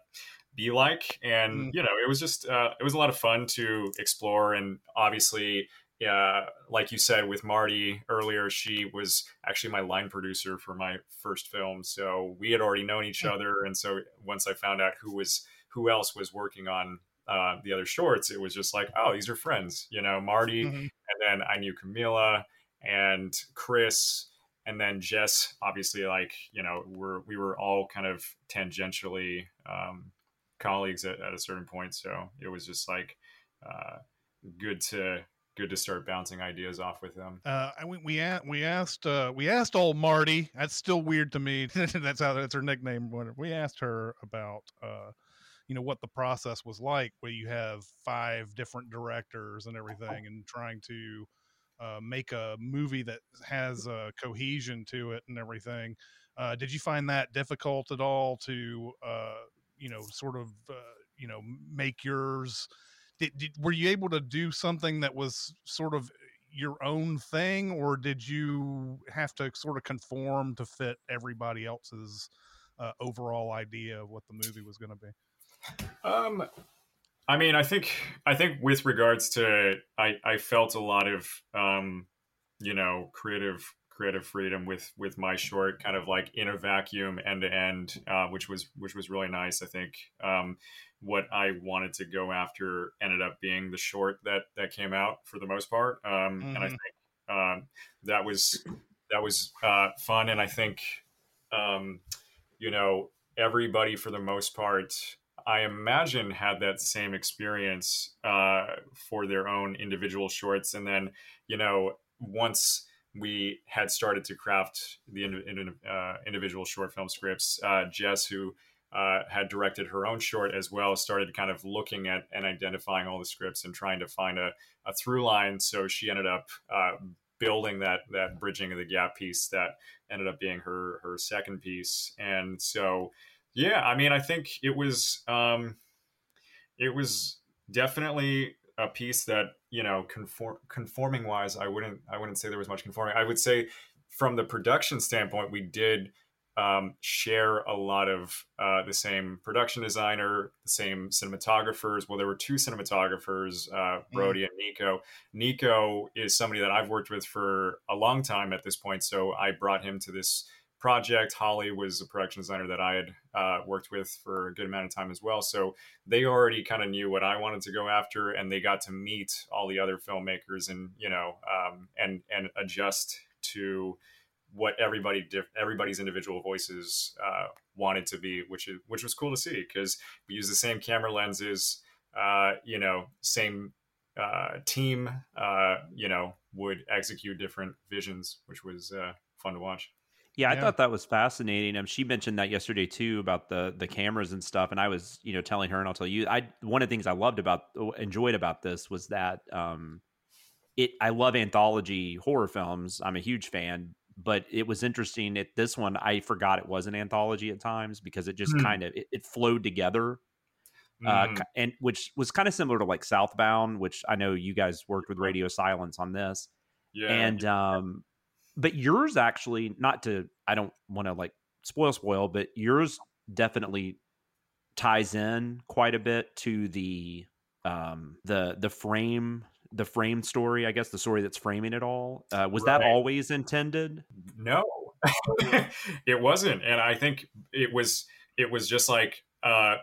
be like? And Mm. you know, it was just uh, it was a lot of fun to explore, and obviously. Yeah, like you said with Marty earlier, she was actually my line producer for my first film. So we had already known each other, and so once I found out who was who else was working on uh, the other shorts, it was just like, oh, these are friends, you know, Marty, Mhm. and then I knew Camilla and Chris, and then Jess. Obviously, like you know, we're we were all kind of tangentially um, colleagues at, at a certain point, so it was just like uh, good to good to start bouncing ideas off with them. Uh, I- we we, a- we asked uh, we asked old Marty. That's still weird to me. that's how that's her nickname. We asked her about uh, you know what the process was like, where you have five different directors and everything, and trying to uh, make a movie that has a cohesion to it and everything. Uh, did you find that difficult at all to uh, you know sort of uh, you know make yours? Did, did, were you able to do something that was sort of your own thing or did you have to sort of conform to fit everybody else's uh, overall idea of what the movie was going to be Um, I mean, I think I think with regards to, I I felt a lot of, um, you know, creative creative freedom with with my short, kind of like in a vacuum, end to end, uh, which was which was really nice. I think um, what I wanted to go after ended up being the short that that came out for the most part, um, and I Mhm. think um, that was that was uh, fun, and I think um, you know everybody for the most part i imagine had that same experience uh, for their own individual shorts and then you know once we had started to craft the indi- indi- uh, individual short film scripts. Uh, jess who uh, had directed her own short as well started kind of looking at and identifying all the scripts and trying to find a, a through line. So she ended up uh, building that that bridging of the gap piece that ended up being her her second piece. And so yeah i mean i think it was um it was definitely a piece that you know conform conforming wise i wouldn't i wouldn't say there was much conforming i would say from the production standpoint we did um, share a lot of uh, the same production designer, the same cinematographers. Well, there were two cinematographers, uh, Brody and Nico. Nico is somebody that I've worked with for a long time at this point, so I brought him to this project. Holly was a production designer that I had uh, worked with for a good amount of time as well. So they already kind of knew what I wanted to go after, and they got to meet all the other filmmakers and you know um, and and adjust to what everybody everybody's individual voices uh, wanted to be, which is which was cool to see because we use the same camera lenses, uh, you know, same uh, team, uh, you know, would execute different visions, which was uh, fun to watch. Yeah, I Yeah. thought that was fascinating. Um, she mentioned that yesterday too about the the cameras and stuff, and I was you know telling her, and I'll tell you, I one of the things I loved about enjoyed about this was that um, it I love anthology horror films. I'm a huge fan, but it was interesting at this one. I forgot it was an anthology at times because it just Hmm. kind of it, it flowed together. Uh, Mm. and which was kind of similar to like Southbound, which I know you guys worked with Radio Silence on this yeah, and um but yours actually not to i don't want to like spoil spoil but yours definitely ties in quite a bit to the um the the frame the frame story i guess the story that's framing it all. Uh was that always intended? No. It wasn't and i think it was it was just like uh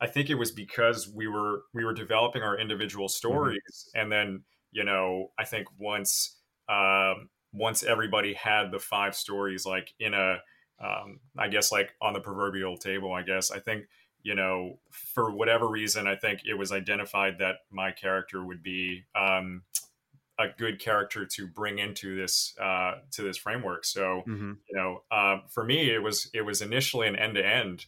i think it was because we were we were developing our individual stories and then you know i think once um once everybody had the five stories like in a um i guess like on the proverbial table i guess i think you know for whatever reason i think it was identified that my character would be um a good character to bring into this uh, to this framework. So mm-hmm. you know, um, for me, it was it was initially an end to end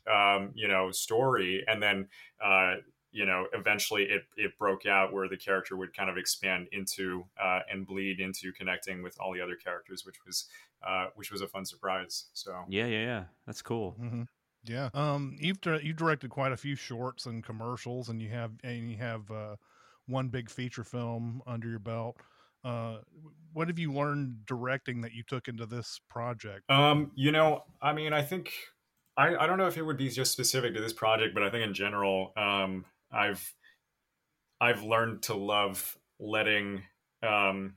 you know story, and then uh, you know, eventually it it broke out where the character would kind of expand into uh, and bleed into connecting with all the other characters, which was uh, which was a fun surprise. So yeah, yeah, yeah, that's cool. Mm-hmm. Yeah, um, you've you directed quite a few shorts and commercials, and you have and you have uh, one big feature film under your belt. Uh, what have you learned directing that you took into this project? Um, you know, I mean, I think I, I don't know if it would be just specific to this project, but I think in general, um, I've I've learned to love letting um,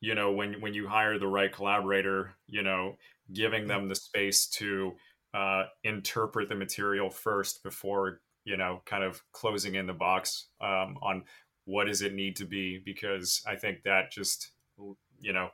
you know when when you hire the right collaborator, you know, giving them the space to uh, interpret the material first before you know kind of closing in the box um, on what does it need to be because I think that just you know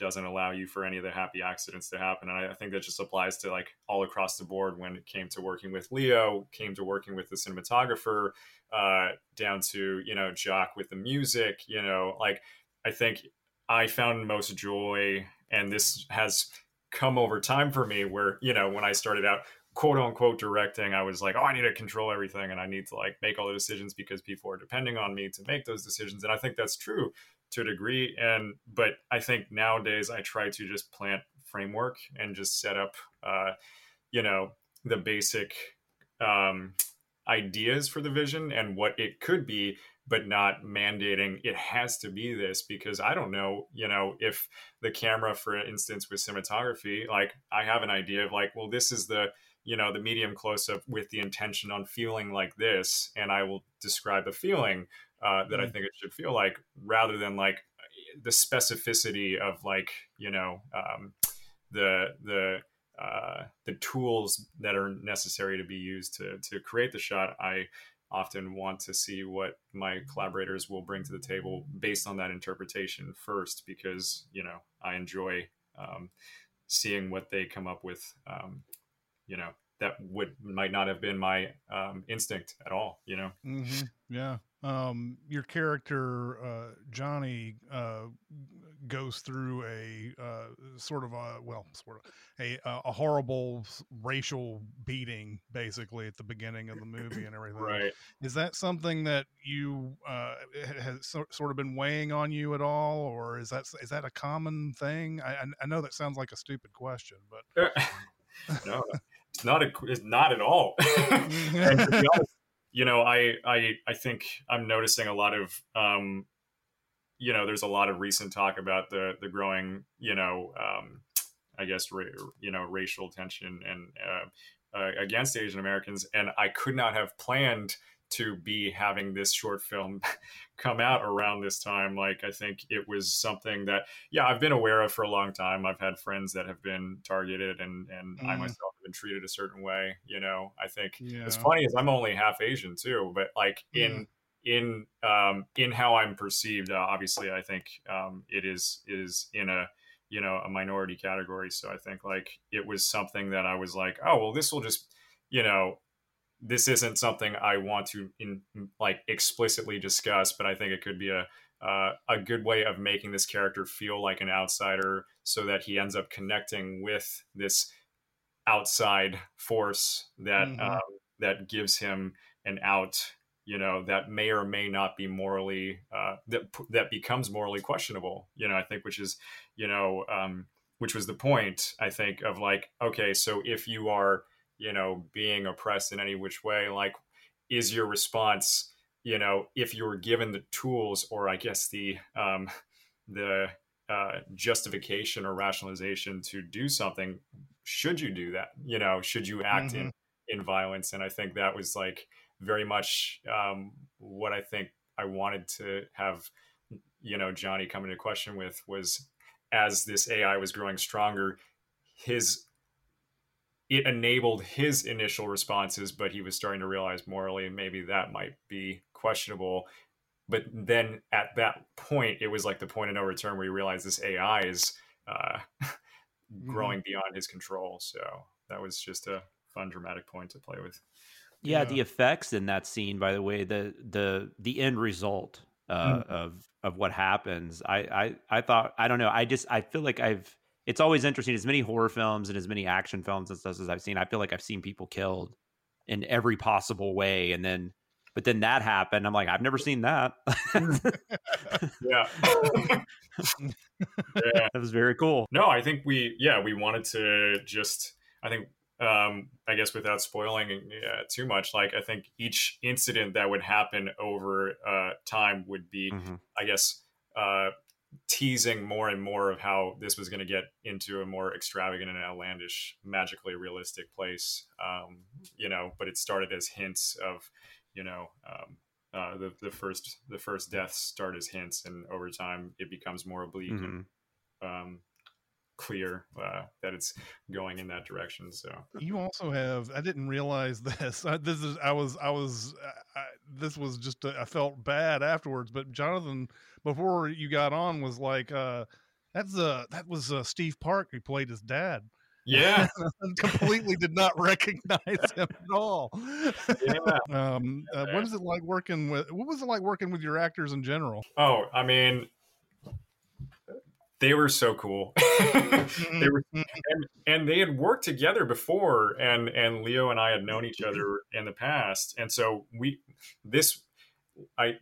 doesn't allow you for any of the happy accidents to happen. And I, I, think that just applies to like all across the board when it came to working with Leo, came to working with the cinematographer, uh, down to, you know, Jock with the music, you know, like I think I found most joy and this has come over time for me where, you know, when I started out quote unquote directing, I was like, oh, I need to control everything and I need to like make all the decisions because people are depending on me to make those decisions. And I think that's true to a degree and but i think nowadays i try to just plant framework and just set up uh, you know the basic um, ideas for the vision and what it could be but not mandating it has to be this because i don't know you know if the camera for instance with cinematography like i have an idea of like well this is the you know the medium close up with the intention on feeling like this and i will describe the feeling uh, that mm-hmm. I think it should feel like, rather than like the specificity of like you know um, the the uh, the tools that are necessary to be used to to create the shot. I often want to see what my collaborators will bring to the table based on that interpretation first, because you know I enjoy um, seeing what they come up with. Um, you know that would might not have been my um, instinct at all. You know. Mm-hmm. Yeah um, your character uh, Johnny uh, goes through a uh, sort of a well, sort of a a horrible racial beating, basically at the beginning of the movie and everything. Right? Is that something that you uh, has sort of been weighing on you at all, or is that is that a common thing? I I know that sounds like a stupid question, but no, it's not a it's not at all. and to be honest, you know, I I I think I'm noticing a lot of um, you know, there's a lot of recent talk about the the growing, you know, um, I guess ra- you know, racial tension and uh, uh, against Asian Americans, and I could not have planned to be having this short film come out around this time like i think it was something that yeah i've been aware of for a long time i've had friends that have been targeted and and mm. i myself have been treated a certain way you know i think yeah. it's funny is i'm only half asian too but like in in um in how i'm perceived uh, obviously i think um it is is in a you know a minority category so i think like it was something that i was like oh well this will just you know this isn't something I want to in like explicitly discuss, but I think it could be a uh, a good way of making this character feel like an outsider, so that he ends up connecting with this outside force that mm-hmm. um, that gives him an out. You know that may or may not be morally uh, that that becomes morally questionable. You know, I think which is you know um, which was the point I think of like okay, so if you are you know being oppressed in any which way like is your response you know if you were given the tools or i guess the um the uh, justification or rationalization to do something should you do that you know should you act mm-hmm. in in violence and i think that was like very much um, what i think i wanted to have you know johnny come into question with was as this ai was growing stronger his it enabled his initial responses, but he was starting to realize morally maybe that might be questionable. But then at that point, it was like the point of no return where he realized this AI is uh, growing mm-hmm. beyond his control. So that was just a fun, dramatic point to play with. Yeah, yeah, the effects in that scene, by the way, the the the end result uh, mm-hmm. of of what happens, I, I I thought I don't know, I just I feel like I've it's always interesting. As many horror films and as many action films and stuff as I've seen, I feel like I've seen people killed in every possible way, and then but then that happened. I'm like, I've never seen that. yeah. yeah. That was very cool. No, I think we, yeah, we wanted to just, I think, um, I guess without spoiling uh, too much, like I think each incident that would happen over uh, time would be, mm-hmm. I guess, uh, teasing more and more of how this was going to get into a more extravagant and outlandish, magically realistic place. Um, you know, but it started as hints of, you know, um, uh, the the first the first deaths start as hints, and over time it becomes more oblique mm-hmm. and um, clear uh, that it's going in that direction. So you also have I didn't realize this. I, this is I was I was I, this was just a, I felt bad afterwards. But Jonathan, before you got on, was like, uh, "That's uh that was uh, Steve Park who played his dad." Yeah, completely did not recognize him at all. Yeah. Um, uh, what is it like working with? What was it like working with your actors in general? Oh, I mean, they were so cool. they were, mm-hmm. and, and they had worked together before, and and Leo and I had known each other in the past, and so we this I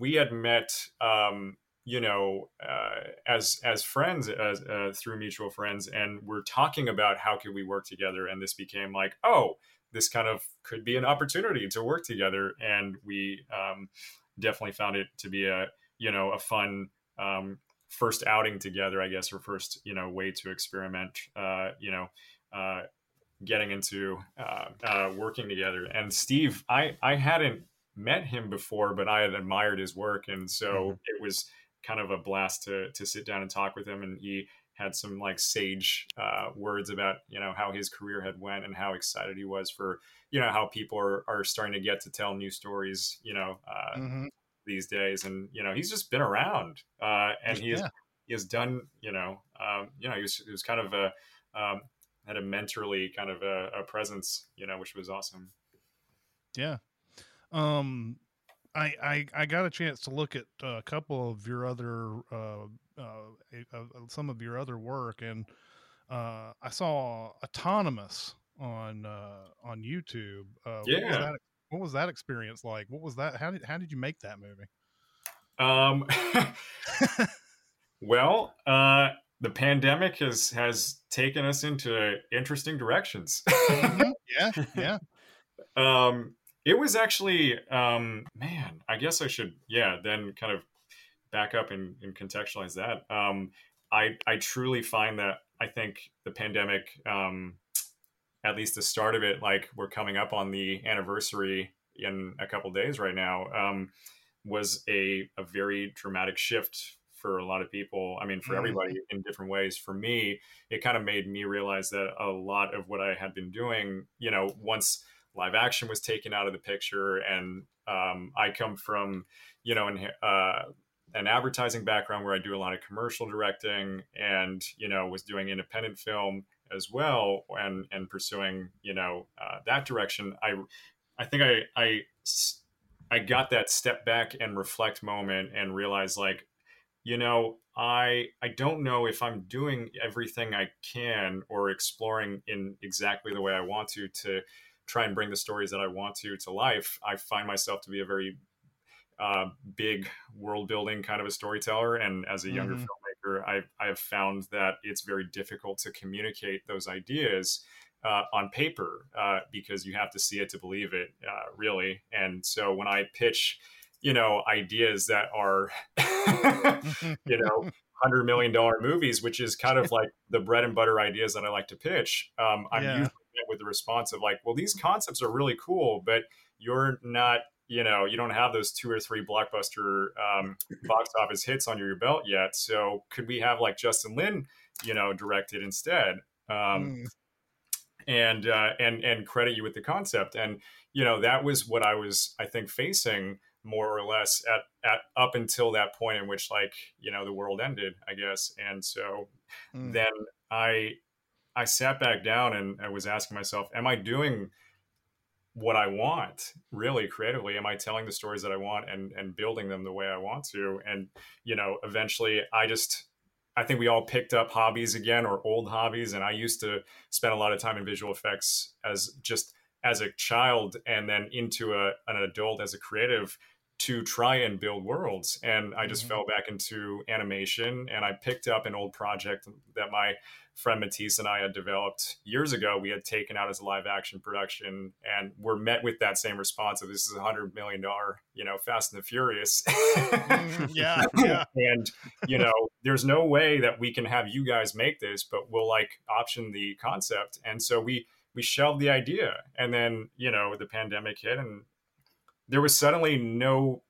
we had met um, you know, uh, as as friends, as uh, through mutual friends, and we're talking about how could we work together, and this became like, oh, this kind of could be an opportunity to work together, and we um, definitely found it to be a you know a fun um, first outing together, I guess, or first you know way to experiment, uh, you know. Uh, getting into uh, uh, working together and steve i i hadn't met him before but i had admired his work and so mm-hmm. it was kind of a blast to to sit down and talk with him and he had some like sage uh, words about you know how his career had went and how excited he was for you know how people are, are starting to get to tell new stories you know uh, mm-hmm. These days and you know he's just been around uh, and he has yeah. he has done you know um, you know he was, he was kind of a um, had a mentorly kind of a, a presence you know which was awesome yeah um I, I, I got a chance to look at a couple of your other uh, uh, uh, some of your other work, and uh, I saw Autonomous on uh, on YouTube. Uh, yeah. Was, that, what was, that, experience like? What was that? How did how did you make that movie? Um. well, uh, the pandemic has has taken us into interesting directions. mm-hmm. Yeah, yeah. Um, it was actually, um, man, I guess I should, yeah, then kind of back up and, and contextualize that. Um, I, I truly find that I think the pandemic, um, at least the start of it, like we're coming up on the anniversary in a couple days right now, um, was a, a very dramatic shift for a lot of people. I mean, for mm-hmm. everybody in different ways. For me, it kind of made me realize that a lot of what I had been doing, you know, once live action was taken out of the picture. And um, I come from, you know, uh, an advertising background where I do a lot of commercial directing and, you know, was doing independent film as well and, and pursuing, you know, uh, that direction. I, I think I, I, I got that step back and reflect moment and realize like, you know, I I don't know if I'm doing everything I can or exploring in exactly the way I want to to try and bring the stories that I want to to life, I find myself to be a very uh, big world building kind of a storyteller. And as a younger mm-hmm. filmmaker, I, I have found that it's very difficult to communicate those ideas uh, on paper uh, because you have to see it to believe it, uh, really. And so when I pitch, you know, ideas that are, you know, hundred million dollar movies, which is kind of like the bread and butter ideas that I like to pitch. Um, I'm yeah. usually with the response of like, well, these concepts are really cool, but you're not, you know, you don't have those two or three blockbuster um, box office hits on your belt yet. So could we have like Justin Lin, you know, directed instead? Um, mm. And uh, and and credit you with the concept, and you know that was what I was, I think, facing more or less at at up until that point in which like you know the world ended, I guess. And so mm. then I I sat back down and I was asking myself, am I doing what I want really creatively? Am I telling the stories that I want and and building them the way I want to? And you know, eventually I just I think we all picked up hobbies again or old hobbies and I used to spend a lot of time in visual effects as just as a child and then into a, an adult as a creative to try and build worlds. And I just mm-hmm. fell back into animation and I picked up an old project that my friend Matisse and I had developed years ago. We had taken out as a live action production and were met with that same response of this is a hundred million dollar, you know, Fast and the Furious. Mm-hmm. yeah, yeah. and, you know, there's no way that we can have you guys make this, but we'll like option the concept. And so we, we shelved the idea and then, you know, the pandemic hit and there was suddenly no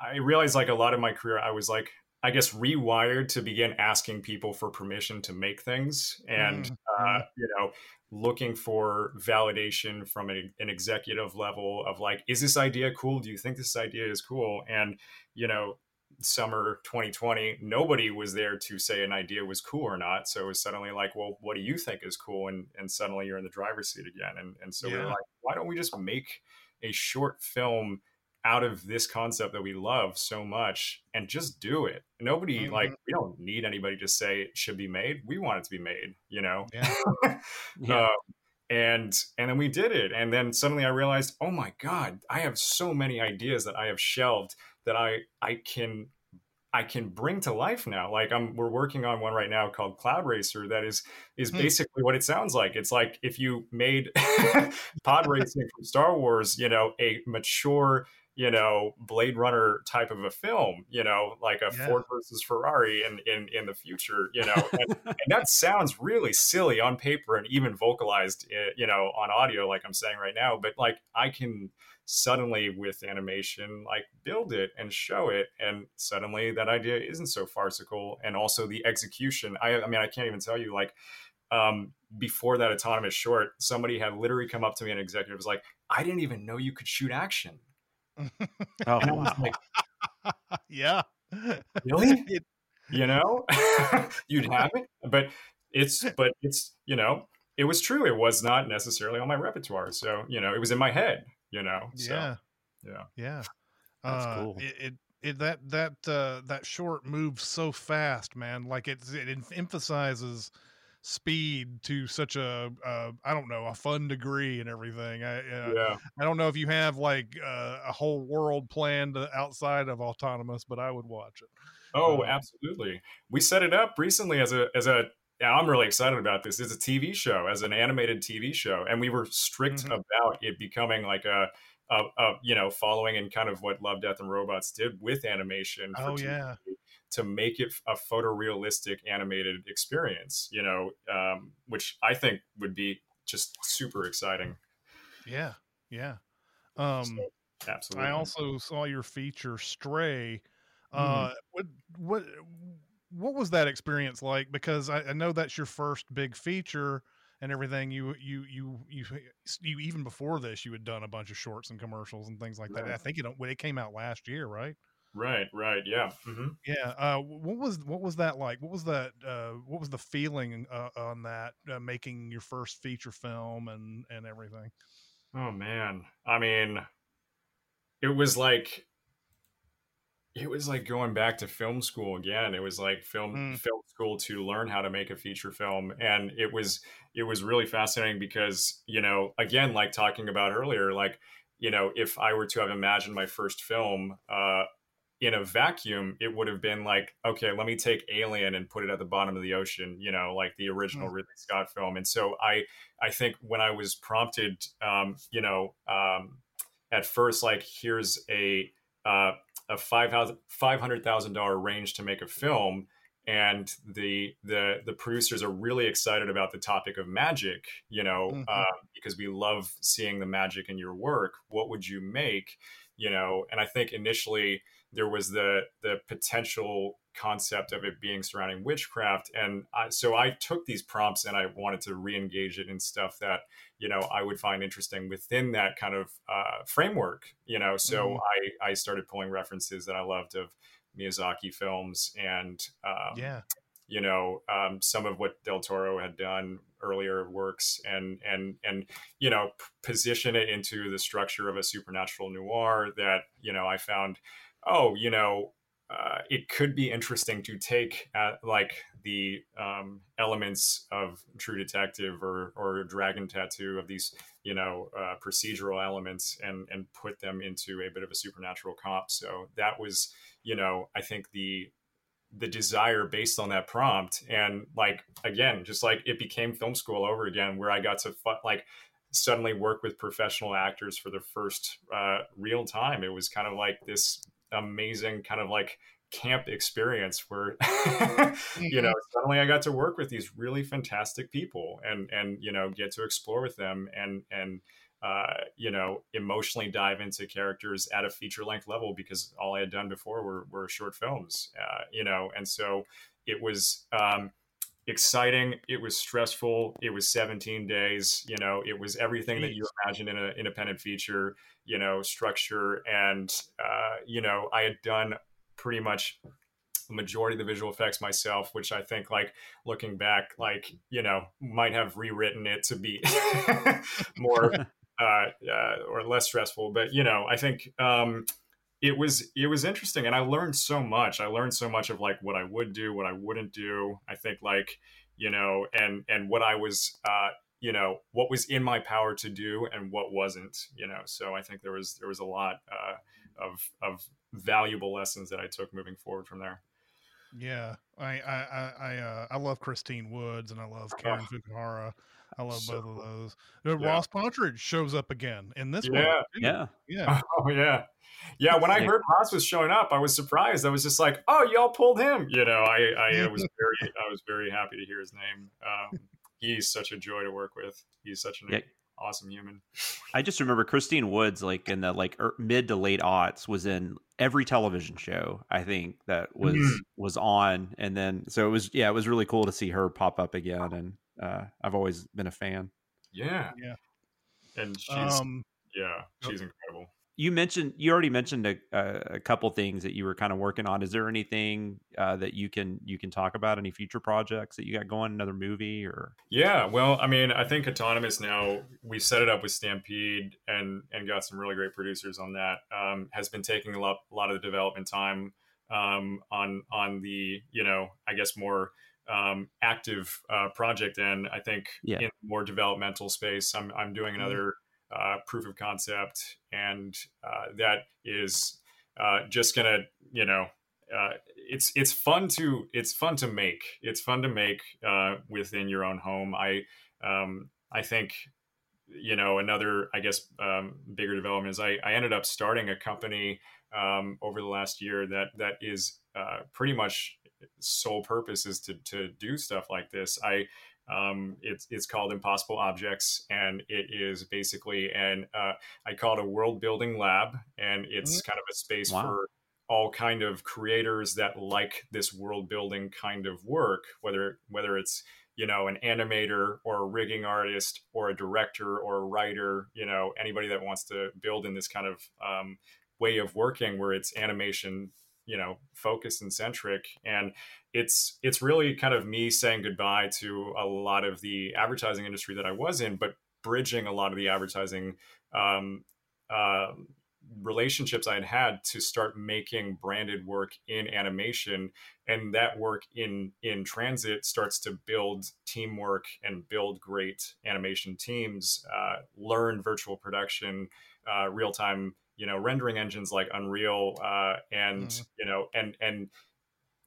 I realized like a lot of my career, I was like, I guess rewired to begin asking people for permission to make things and, mm-hmm. uh, you know, looking for validation from a, an executive level of like, is this idea cool? Do you think this idea is cool? And, you know, summer 2020, nobody was there to say an idea was cool or not. So it was suddenly like, well, what do you think is cool? And, and suddenly you're in the driver's seat again. And, and so yeah. we are like, why don't we just make a short film out of this concept that we love so much and just do it. Nobody mm-hmm. like we don't need anybody to say it should be made. We want it to be made, you know. Yeah. yeah. Um, and and then we did it and then suddenly I realized, "Oh my god, I have so many ideas that I have shelved that I I can I can bring to life now. Like I'm we're working on one right now called Cloud Racer that is is hmm. basically what it sounds like. It's like if you made pod racing from Star Wars, you know, a mature you know blade runner type of a film you know like a yeah. ford versus ferrari in in, in the future you know and, and, that sounds really silly on paper and even vocalized eh, you know on audio like i'm saying right now but like i can suddenly with animation like build it and show it and suddenly that idea isn't so farcical and also the execution i i mean i can't even tell you like um, before that autonomous short, somebody had literally come up to me, an executive was like, I didn't even know you could shoot action oh, and I was like, yeah, really? you know, you'd have it, but it's, but it's, you know, it was true. It was not necessarily on my repertoire. So, you know, it was in my head, you know? So, yeah. Yeah. Yeah. That's uh, cool. It, it, it, that, that, uh, that short moves so fast, man. Like it, it emphasizes, speed to such a uh, I don't know a fun degree and everything. I uh, yeah. I don't know if you have like uh, a whole world planned outside of autonomous, but I would watch it. Oh, um, absolutely. We set it up recently as a as a. I'm really excited about this. It's a TV show, as an animated TV show, and we were strict mm-hmm. about it becoming like a uh, uh, you know, following in kind of what Love, Death, and Robots did with animation. oh TV. yeah, to make it a photorealistic animated experience, you know, um, which I think would be just super exciting. Yeah, yeah. Um, so, absolutely. I also saw your feature Stray. Uh, mm-hmm. What what what was that experience like? Because I, I, know that's your first big feature and everything. You you you you you even before this, you had done a bunch of shorts and commercials and things like that. I think it it came out last year, right? Right, right, yeah, mm-hmm. yeah. Uh, what was what was that like? What was that? Uh, what was the feeling uh, on that uh, making your first feature film and and everything? Oh man, I mean, it was like it was like going back to film school again. It was like film mm. film school to learn how to make a feature film, and it was it was really fascinating because you know again, like talking about earlier, like you know if I were to have imagined my first film. Uh, in a vacuum, it would have been like, okay, let me take Alien and put it at the bottom of the ocean, you know, like the original mm. Ridley Scott film. And so I, I think when I was prompted, um, you know, um, at first, like, here's a uh, a five hundred thousand dollar range to make a film, and the the the producers are really excited about the topic of magic, you know, mm-hmm. uh, because we love seeing the magic in your work. What would you make? You know, and I think initially there was the the potential concept of it being surrounding witchcraft. And I, so i took these prompts and i wanted to re-engage it in stuff that you know i would find interesting within that kind of uh, framework you know? So mm-hmm. i i started pulling references that i loved of miyazaki films and um, yeah. you know um, some of what del toro had done earlier works and and and you know position it into the structure of a supernatural noir that you know i found oh, you know, uh, it could be interesting to take uh, like the um, elements of True Detective or or Dragon Tattoo of these you know uh, procedural elements and and put them into a bit of a supernatural comp. So that was you know I think the the desire based on that prompt and like again just like it became film school over again where I got to fu- like suddenly work with professional actors for the first uh, real time. It was kind of like this amazing kind of like camp experience where you know Mm-hmm. suddenly i got to work with these really fantastic people and and you know get to explore with them and and uh, you know emotionally dive into characters at a feature length level because all i had done before were, were short films uh, you know and so it was um, exciting it was stressful it was 17 days you know it was everything that you imagine in an independent feature you know structure and uh, you know i had done pretty much the majority of the visual effects myself which i think like looking back like you know might have rewritten it to be more uh, uh, or less stressful but you know i think um it was it was interesting and i learned so much i learned so much of like what i would do what i wouldn't do i think like you know and and what i was uh you know what was in my power to do and what wasn't you know so i think there was there was a lot uh of of valuable lessons that i took moving forward from there Yeah, I I I I, uh, I love Christine Woods and I love Karen Oh. Fukuhara. I love So both of those. Uh, Yeah. Ross Partridge shows up again in this one. Yeah. too. Yeah. yeah. Oh yeah, yeah. When I heard Ross was showing up, I was surprised. I was just like, "Oh, y'all pulled him!" You know, I, I was very, I was very happy to hear his name. Um, he's such a joy to work with. He's such an Yeah. awesome human. I just remember Christine Woods, like in the like er, mid to late aughts, was in every television show I think that was Mhm. was on, and then so it was yeah, it was really cool to see her pop up again, and uh, I've always been a fan. Yeah, Yeah. and she's Um, yeah, she's incredible. You mentioned you already mentioned a, a, a couple things that you were kind of working on. Is there anything uh, that you can you can talk about? Any future projects that you got going? Another movie or Yeah, well, I mean, I think Autonomous now we set it up with Stampede and and got some really great producers on that. Um, has been taking a lot a lot of the development time um, on on the you know I guess more um, active uh, project end. I think Yeah. in more developmental space, I'm I'm doing another uh, proof of concept, and uh, that is uh, just gonna you know uh, it's it's fun to it's fun to make. It's fun to make uh, within your own home. I um, I think you know another I guess um, bigger development is I, I ended up starting a company um, over the last year that that is uh, pretty much sole purpose is to to do stuff like this. I um, it's it's called Impossible Objects, and it is basically an uh, I call it a world building lab, and it's kind of a space Wow. for all kind of creators that like this world building kind of work, whether whether it's you know an animator or a rigging artist or a director or a writer, you know anybody that wants to build in this kind of um, way of working where it's animation you know focused and centric. And it's it's really kind of me saying goodbye to a lot of the advertising industry that I was in, but bridging a lot of the advertising um, uh, relationships I had had to start making branded work in animation, and that work in in transit starts to build teamwork and build great animation teams, uh, learn virtual production, uh, real time you know rendering engines like Unreal, uh, and Mhm. you know and and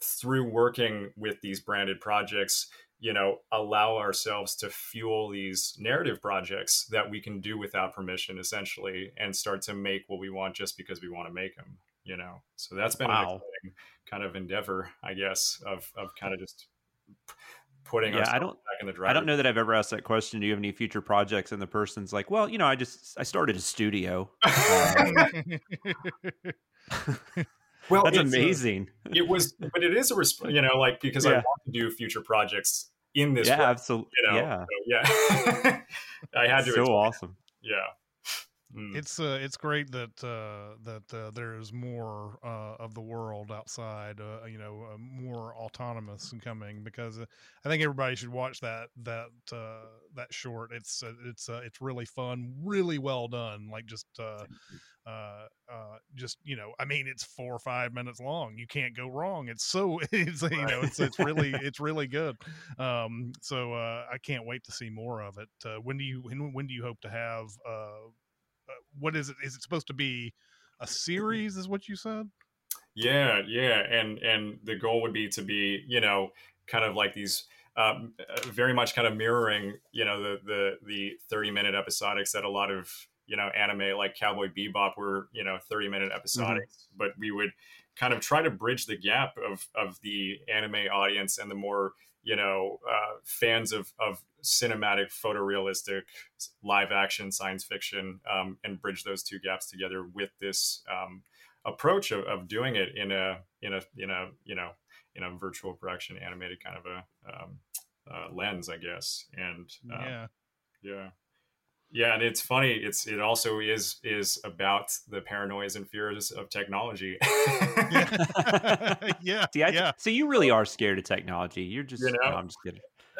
through working with these branded projects you know allow ourselves to fuel these narrative projects that we can do without permission essentially and start to make what we want just because we want to make them you know so that's been an Wow. exciting kind of endeavor i guess of of kind of just putting Yeah, I don't- back in the driver's I don't know that I've ever asked that question. Do you have any future projects? And the person's like, well, you know, I just I started a studio. Uh, well That's it's a- amazing. it was but it is a resp- you know like because i want to do future projects in this yeah, way, absolutely. you know yeah, so, yeah i had to so awesome. yeah Mm. It's uh, it's great that uh, that uh, there is more uh, of the world outside. Uh, you know, uh, more autonomous coming because uh, I think everybody should watch that that uh, that short. It's uh, it's uh, it's really fun, really well done. Like just uh, uh, uh, just you know, I mean, it's four or five minutes long. You can't go wrong. It's so it's you know, it's it's really it's really good. Um, so uh, I can't wait to see more of it. Uh, when do you when, when do you hope to have? Uh, what is it? Is it supposed to be a series? Is what you said? Yeah, yeah, and and the goal would be to be, you know, kind of like these, um, uh, very much kind of mirroring, you know, the the the thirty minute episodics that a lot of you know anime like Cowboy Bebop were, you know, thirty minute episodics, but we would kind of try to bridge the gap of of the anime audience and the more you know uh, fans of of cinematic photorealistic live action science fiction um, and bridge those two gaps together with this um, approach of, of doing it in a in a in a you know in a virtual production animated kind of a um, uh, lens i guess. And um, yeah, yeah yeah and it's funny it's it also is is about the paranoias and fears of technology yeah, yeah. See, I, yeah. so you really are scared of technology. You're just, You know? no, I'm just kidding.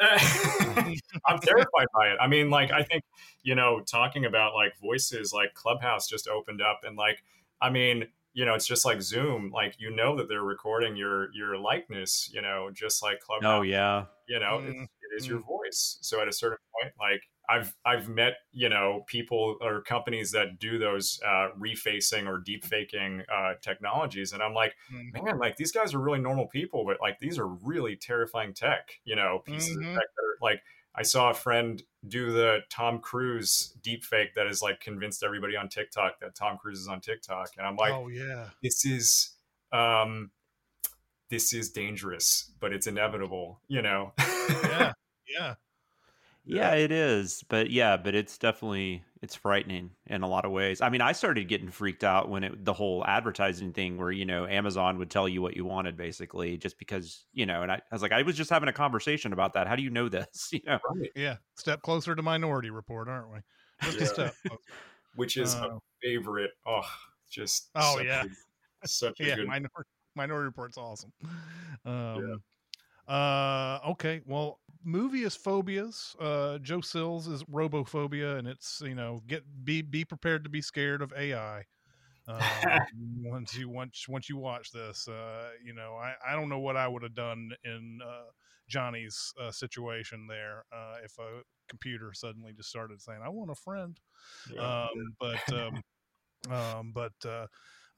I'm terrified by it. I mean, like, I think, you know, talking about like voices, like Clubhouse just opened up and like, I mean, you know, it's just like Zoom, like, you know, that they're recording your, your likeness, you know, just like Clubhouse, Oh yeah. you know, Mm, it's, it is your voice. So at a certain point, like I've, I've met, you know, people or companies that do those, uh, refacing or deep faking, uh, technologies. And I'm like, Mm. man, like these guys are really normal people, but like these are really terrifying tech, you know, pieces Mhm. of tech that are like I saw a friend do the Tom Cruise deep fake that has like convinced everybody on TikTok that Tom Cruise is on TikTok. And I'm like, oh yeah, this is um this is dangerous, but it's inevitable, you know. yeah, yeah. Yeah, it is. But yeah, but it's definitely it's frightening in a lot of ways. I mean, I started getting freaked out when it the whole advertising thing where, you know, Amazon would tell you what you wanted basically just because, you know, and I, I was like, I was just having a conversation about that. How do you know this? You know? Right. Yeah, step closer to Minority Report, aren't we? Just a step. Which is Uh, a favorite. Oh, just Oh, such yeah. a, such a yeah, good Minority, Minority Report's awesome. Um, uh, okay, well, movie is phobias. Uh, Joe Sill's is robophobia, and it's you know get be be prepared to be scared of AI. Um, once you once once you watch this, uh, you know I, I don't know what I would have done in uh, Johnny's uh, situation there uh, if a computer suddenly just started saying I want a friend. Yeah. Um, but um, um, but uh,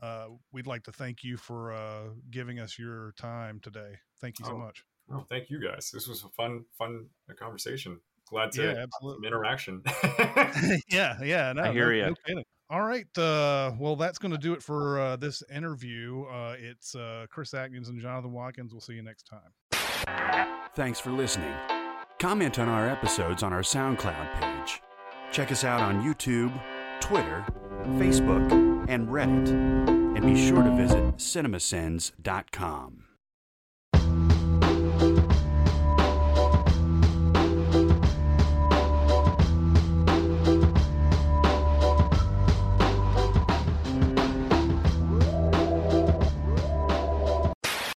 uh, we'd like to thank you for uh, giving us your time today. Thank you so Oh, much. Oh, thank you guys. This was a fun, fun conversation. Glad to Yeah, have absolutely. some interaction. yeah, yeah. No, I hear no- ya. no kidding. All right. Uh, well, that's going to do it for uh, this interview. Uh, it's uh, Chris Atkins and Jonathan Watkins. We'll see you next time. Thanks for listening. Comment on our episodes on our SoundCloud page. Check us out on YouTube, Twitter, Facebook, and Reddit. And be sure to visit cinemasins.com.